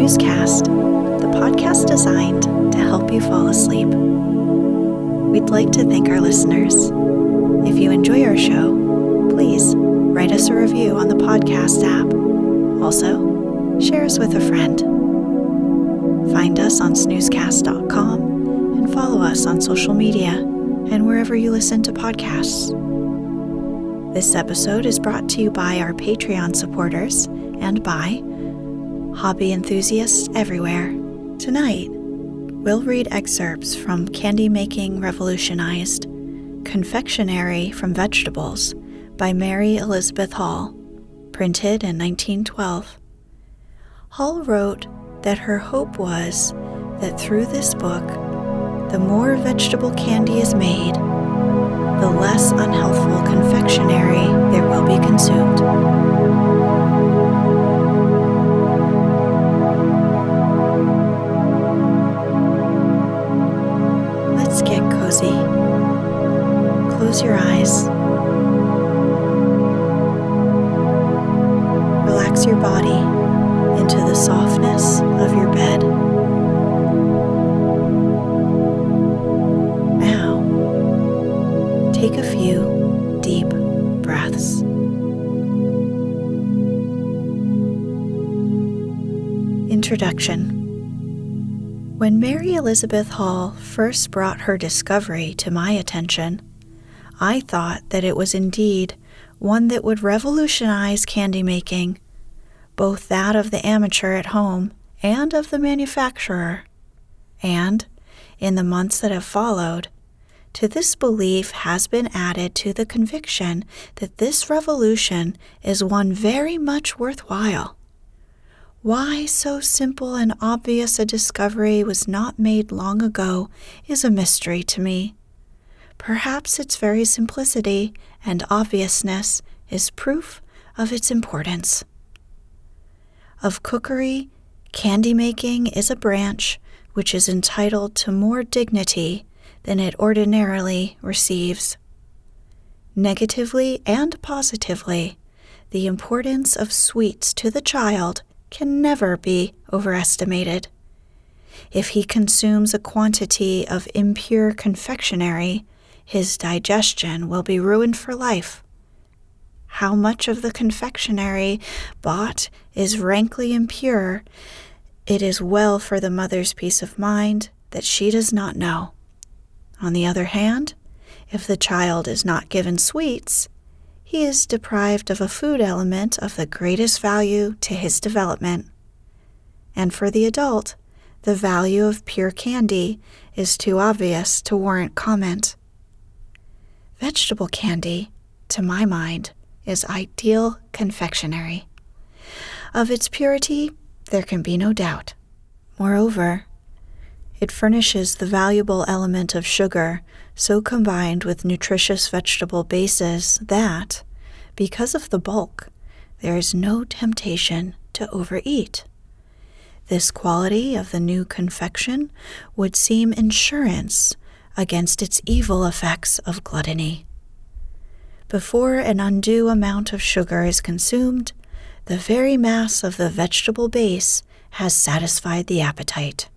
Snoozecast, the podcast designed to help you fall asleep. We'd like to thank our listeners. If you enjoy our show, please write us a review on the podcast app. Also, share us with a friend. Find us on snoozecast.com and follow us on social media and wherever you listen to podcasts. This episode is brought to you by our Patreon supporters and by hobby enthusiasts everywhere. Tonight, we'll read excerpts from Candy Making Revolutionized Confectionery from Vegetables by Mary Elizabeth Hall, printed in 1912. Hall wrote that her hope was that through this book, the more vegetable candy is made, the less unhealthful confectionery there will be consumed. Relax your body into the softness of your bed. Now, take a few deep breaths. Introduction when Mary Elizabeth Hall first brought her discovery to my attention, I thought that it was indeed one that would revolutionize candy making, both that of the amateur at home and of the manufacturer. And, in the months that have followed, to this belief has been added to the conviction that this revolution is one very much worthwhile. Why so simple and obvious a discovery was not made long ago is a mystery to me. Perhaps its very simplicity and obviousness is proof of its importance. Of cookery, candy making is a branch which is entitled to more dignity than it ordinarily receives. Negatively and positively, the importance of sweets to the child can never be overestimated. If he consumes a quantity of impure confectionery, his digestion will be ruined for life. How much of the confectionery bought is rankly impure, it is well for the mother's peace of mind that she does not know. On the other hand, if the child is not given sweets, he is deprived of a food element of the greatest value to his development. And for the adult, the value of pure candy is too obvious to warrant comment. Vegetable candy, to my mind, is ideal confectionery. Of its purity, there can be no doubt. Moreover, It furnishes the valuable element of sugar, so combined with nutritious vegetable bases that, because of the bulk, there is no temptation to overeat. This quality of the new confection would seem insurance against its evil effects of gluttony. Before an undue amount of sugar is consumed, the very mass of the vegetable base has satisfied the appetite.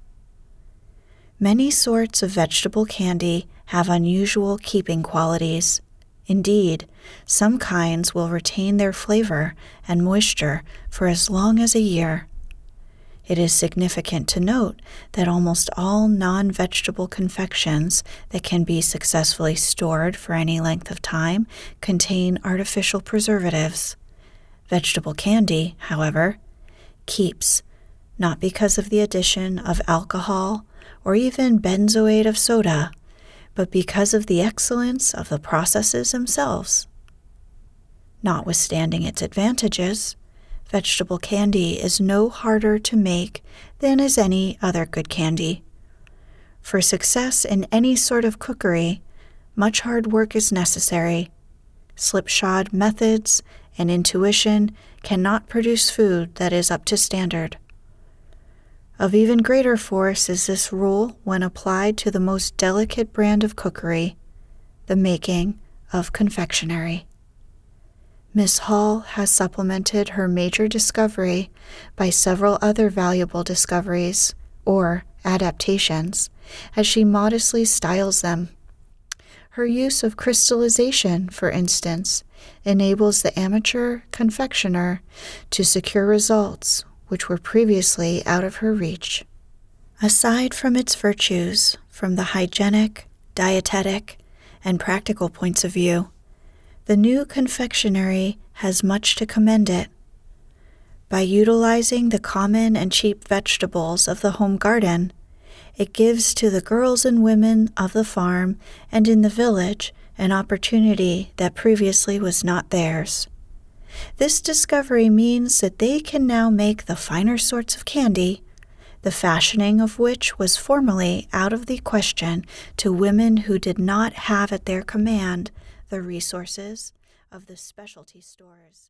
Many sorts of vegetable candy have unusual keeping qualities. Indeed, some kinds will retain their flavor and moisture for as long as a year. It is significant to note that almost all non vegetable confections that can be successfully stored for any length of time contain artificial preservatives. Vegetable candy, however, keeps, not because of the addition of alcohol or even benzoate of soda, but because of the excellence of the processes themselves. Notwithstanding its advantages, vegetable candy is no harder to make than is any other good candy. For success in any sort of cookery, much hard work is necessary. Slipshod methods and intuition cannot produce food that is up to standard. Of even greater force is this rule when applied to the most delicate brand of cookery, the making of confectionery. Miss Hall has supplemented her major discovery by several other valuable discoveries, or adaptations, as she modestly styles them. Her use of crystallization, for instance, enables the amateur confectioner to secure results which were previously out of her reach. Aside from its virtues, from the hygienic, dietetic, and practical points of view, the new confectionery has much to commend it. By utilizing the common and cheap vegetables of the home garden, it gives to the girls and women of the farm and in the village an opportunity that previously was not theirs. This discovery means that they can now make the finer sorts of candy, the fashioning of which was formerly out of the question to women who did not have at their command the resources of the specialty stores.